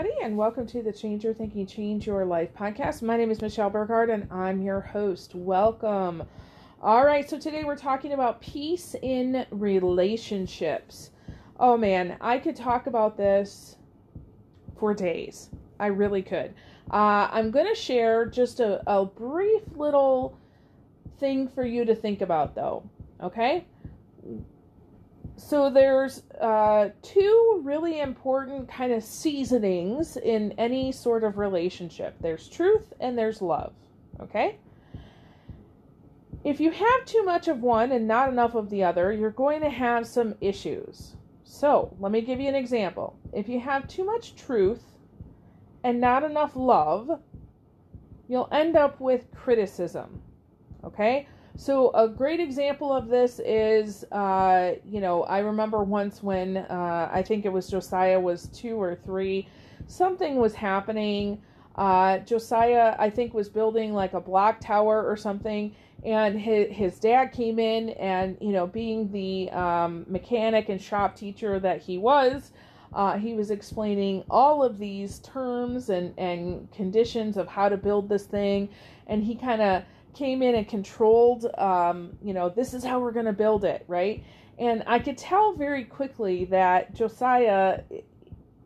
everybody, and welcome to the Change Your Thinking, Change Your Life podcast. My name is Michelle Burkhardt, and I'm your host. Welcome. All right, so today we're talking about peace in relationships. Oh man, I could talk about this for days. I really could. Uh, I'm going to share just a, a brief little thing for you to think about, though. Okay? So there's uh, two really important kind of seasonings in any sort of relationship. There's truth and there's love okay? If you have too much of one and not enough of the other you're going to have some issues. So let me give you an example. If you have too much truth and not enough love you'll end up with criticism okay so a great example of this is, uh, you know, I remember once when uh, I think it was Josiah was two or three, something was happening. Uh, Josiah, I think, was building like a block tower or something, and his, his dad came in, and you know, being the um, mechanic and shop teacher that he was, uh, he was explaining all of these terms and and conditions of how to build this thing, and he kind of came in and controlled, um, you know, this is how we're going to build it, right? And I could tell very quickly that Josiah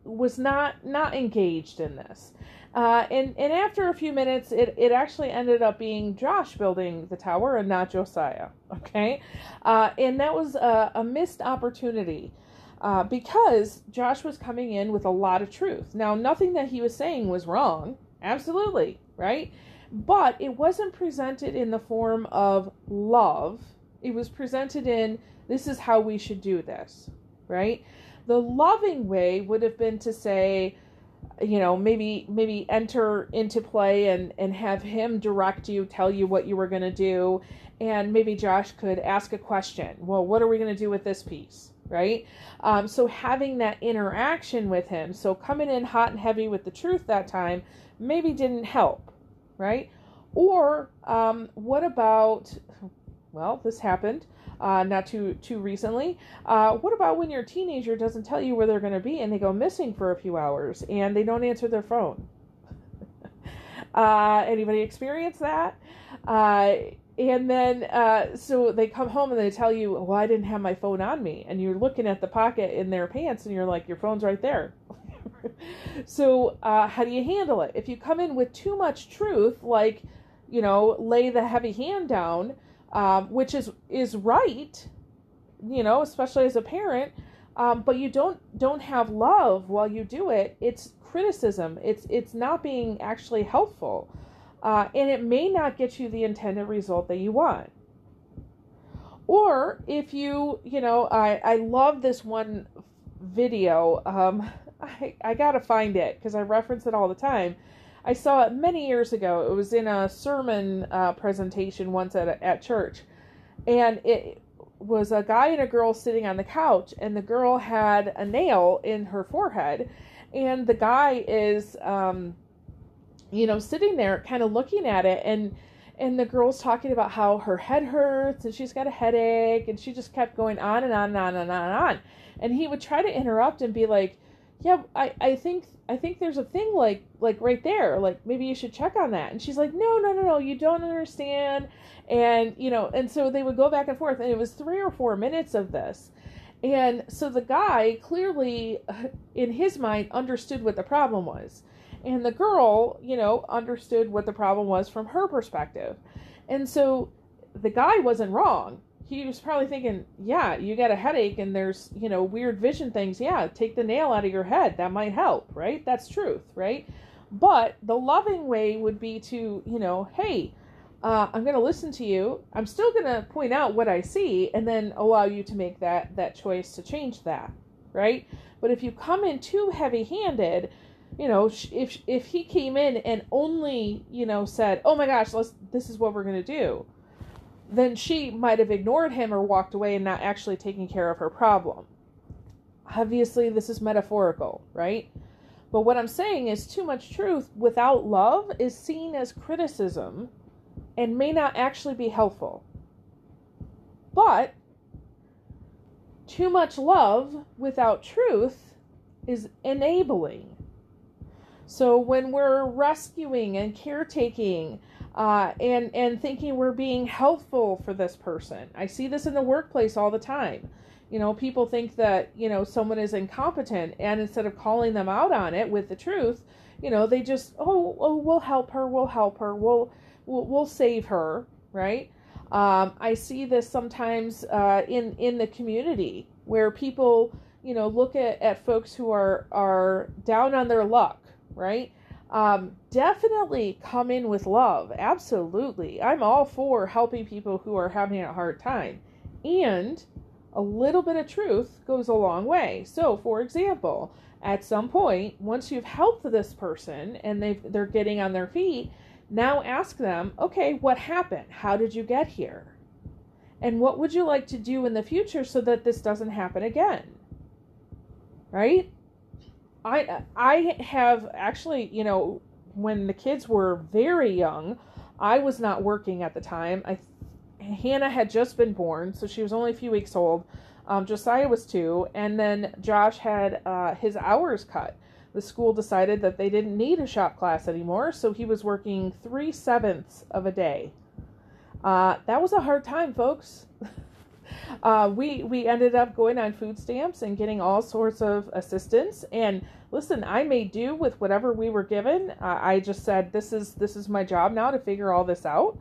was not not engaged in this. Uh, and and after a few minutes, it, it actually ended up being Josh building the tower and not Josiah. Okay, uh, and that was a, a missed opportunity uh, because Josh was coming in with a lot of truth. Now, nothing that he was saying was wrong. Absolutely, right? But it wasn't presented in the form of love. It was presented in this is how we should do this, right? The loving way would have been to say, you know, maybe maybe enter into play and and have him direct you, tell you what you were going to do, and maybe Josh could ask a question. Well, what are we going to do with this piece? Right? Um, so having that interaction with him, so coming in hot and heavy with the truth that time, maybe didn't help right? Or um, what about, well, this happened uh, not too too recently. Uh, what about when your teenager doesn't tell you where they're going to be and they go missing for a few hours and they don't answer their phone? uh, anybody experience that? Uh, and then uh, so they come home and they tell you, "Well, I didn't have my phone on me," and you're looking at the pocket in their pants and you're like, "Your phone's right there." so, uh, how do you handle it? If you come in with too much truth, like, you know, lay the heavy hand down, um, which is is right, you know, especially as a parent, um, but you don't don't have love while you do it. It's criticism. It's it's not being actually helpful, uh, and it may not get you the intended result that you want. Or if you, you know, I I love this one video. Um, I, I gotta find it because I reference it all the time. I saw it many years ago. It was in a sermon uh, presentation once at, at church. And it was a guy and a girl sitting on the couch, and the girl had a nail in her forehead. And the guy is, um, you know, sitting there kind of looking at it. And and the girl's talking about how her head hurts and she's got a headache and she just kept going on and on and on and on and on and he would try to interrupt and be like yeah i i think i think there's a thing like like right there like maybe you should check on that. And she's like no no no no you don't understand. And you know and so they would go back and forth and it was three or four minutes of this. And so the guy clearly in his mind understood what the problem was. And the girl you know understood what the problem was from her perspective. And so the guy wasn't wrong he was probably thinking, yeah, you got a headache and there's, you know, weird vision things. Yeah, take the nail out of your head. That might help, right? That's truth, right? But the loving way would be to, you know, hey, uh, I'm going to listen to you. I'm still going to point out what I see and then allow you to make that that choice to change that, right? But if you come in too heavy-handed, you know, if if he came in and only, you know, said, "Oh my gosh, let's this is what we're going to do." Then she might have ignored him or walked away and not actually taking care of her problem. Obviously, this is metaphorical, right? But what I'm saying is too much truth without love is seen as criticism and may not actually be helpful. But too much love without truth is enabling. So when we're rescuing and caretaking uh, and and thinking we're being helpful for this person, I see this in the workplace all the time. You know, people think that you know someone is incompetent, and instead of calling them out on it with the truth, you know, they just oh oh we'll help her, we'll help her, we'll we'll, we'll save her, right? Um, I see this sometimes uh, in in the community where people you know look at, at folks who are are down on their luck right um, definitely come in with love. Absolutely. I'm all for helping people who are having a hard time. And a little bit of truth goes a long way. So for example at some point once you've helped this person and they they're getting on their feet now ask them okay what happened? How did you get here? And what would you like to do in the future so that this doesn't happen again? Right? I I have actually, you know, when the kids were very young, I was not working at the time. I Hannah had just been born, so she was only a few weeks old. Um, Josiah was two, and then Josh had uh, his hours cut. The school decided that they didn't need a shop class anymore, so he was working three sevenths of a day. Uh, that was a hard time, folks. uh, we we ended up going on food stamps and getting all sorts of assistance. And listen, I made do with whatever we were given. Uh, I just said this is this is my job now to figure all this out.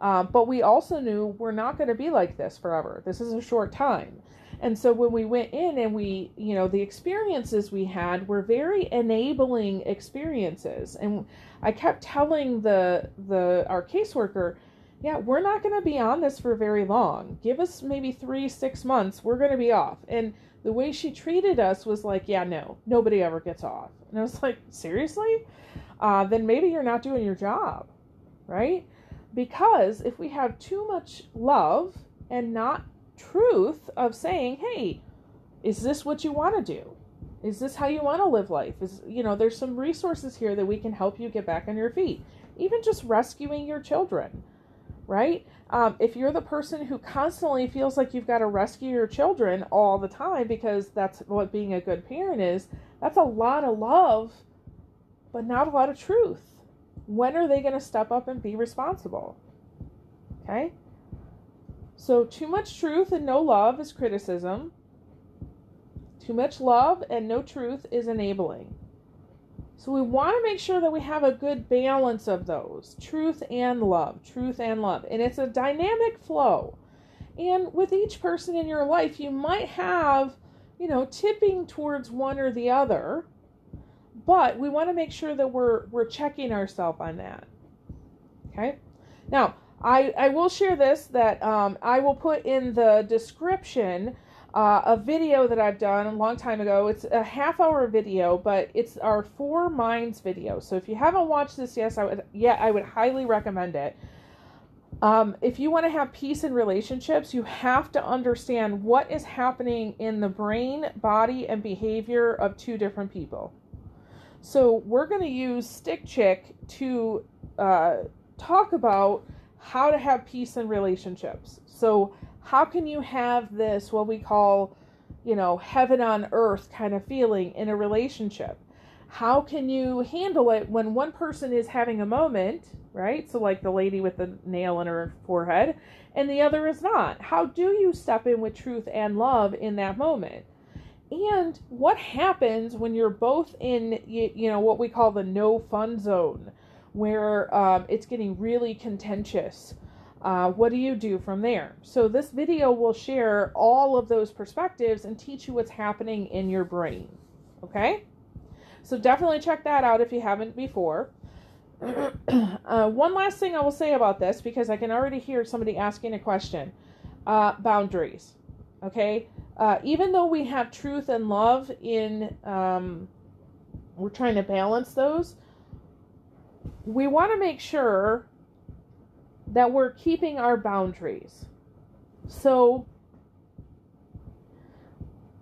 Uh, but we also knew we're not going to be like this forever. This is a short time. And so when we went in and we, you know, the experiences we had were very enabling experiences. And I kept telling the the our caseworker, yeah, we're not going to be on this for very long. Give us maybe three, six months. We're going to be off. And the way she treated us was like, yeah, no, nobody ever gets off. And I was like, seriously? Uh, then maybe you're not doing your job, right? Because if we have too much love and not truth of saying, hey, is this what you want to do? Is this how you want to live life? Is you know, there's some resources here that we can help you get back on your feet. Even just rescuing your children right? Um, if you're the person who constantly feels like you've got to rescue your children all the time because that's what being a good parent is, that's a lot of love, but not a lot of truth. When are they going to step up and be responsible? Okay? So, too much truth and no love is criticism. Too much love and no truth is enabling. So we want to make sure that we have a good balance of those truth and love, truth and love. And it's a dynamic flow. And with each person in your life, you might have, you know, tipping towards one or the other. But we want to make sure that we're we're checking ourselves on that. Okay? Now, I, I will share this that um, I will put in the description uh, a video that I've done a long time ago. It's a half hour video, but it's our Four Minds video. So if you haven't watched this yet, I would, yeah, I would highly recommend it. Um, if you want to have peace in relationships, you have to understand what is happening in the brain, body, and behavior of two different people. So we're going to use Stick Chick to uh, talk about how to have peace in relationships. So how can you have this what we call you know heaven on earth kind of feeling in a relationship? How can you handle it when one person is having a moment right? So like the lady with the nail in her forehead and the other is not. How do you step in with truth and love in that moment? And what happens when you're both in you, you know what we call the no fun zone where um, it's getting really contentious uh, what do you do from there? So, this video will share all of those perspectives and teach you what's happening in your brain. Okay? So, definitely check that out if you haven't before. uh, one last thing I will say about this because I can already hear somebody asking a question uh, boundaries. Okay? Uh, even though we have truth and love in, um, we're trying to balance those, we want to make sure that we're keeping our boundaries. So,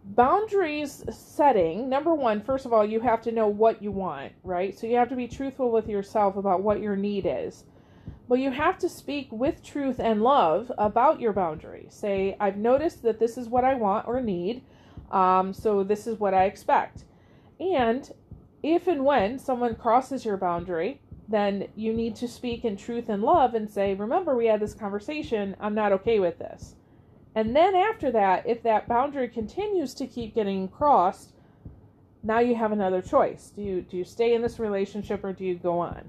boundaries setting number one, first of all, you have to know what you want, right? So, you have to be truthful with yourself about what your need is. But you have to speak with truth and love about your boundary. Say, I've noticed that this is what I want or need, um, so this is what I expect. And if and when someone crosses your boundary, then you need to speak in truth and love and say, Remember, we had this conversation. I'm not okay with this. And then after that, if that boundary continues to keep getting crossed, now you have another choice. Do you do you stay in this relationship or do you go on?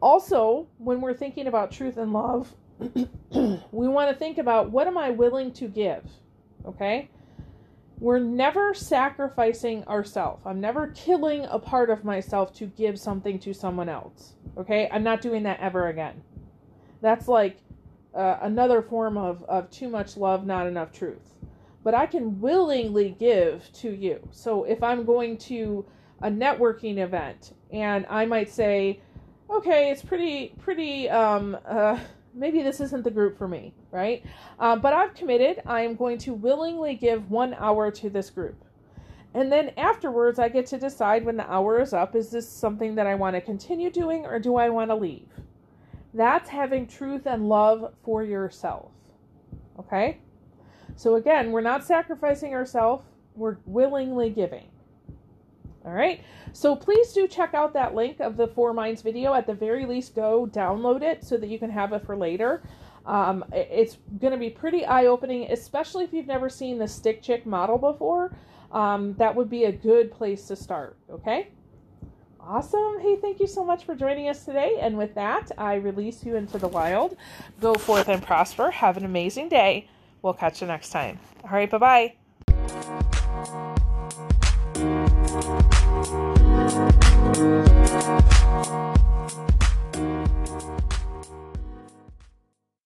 Also, when we're thinking about truth and love, we want to think about what am I willing to give? Okay? We're never sacrificing ourselves. I'm never killing a part of myself to give something to someone else. Okay? I'm not doing that ever again. That's like uh, another form of, of too much love, not enough truth. But I can willingly give to you. So if I'm going to a networking event and I might say, okay, it's pretty, pretty, um, uh, maybe this isn't the group for me, right? Um, but I've committed. I am going to willingly give one hour to this group. And then afterwards, I get to decide when the hour is up is this something that I want to continue doing or do I want to leave? That's having truth and love for yourself. Okay? So again, we're not sacrificing ourselves, we're willingly giving. All right. So please do check out that link of the Four Minds video. At the very least, go download it so that you can have it for later. Um, it's going to be pretty eye opening, especially if you've never seen the stick chick model before. Um, that would be a good place to start. Okay. Awesome. Hey, thank you so much for joining us today. And with that, I release you into the wild. Go forth and prosper. Have an amazing day. We'll catch you next time. All right. Bye bye. Thank you.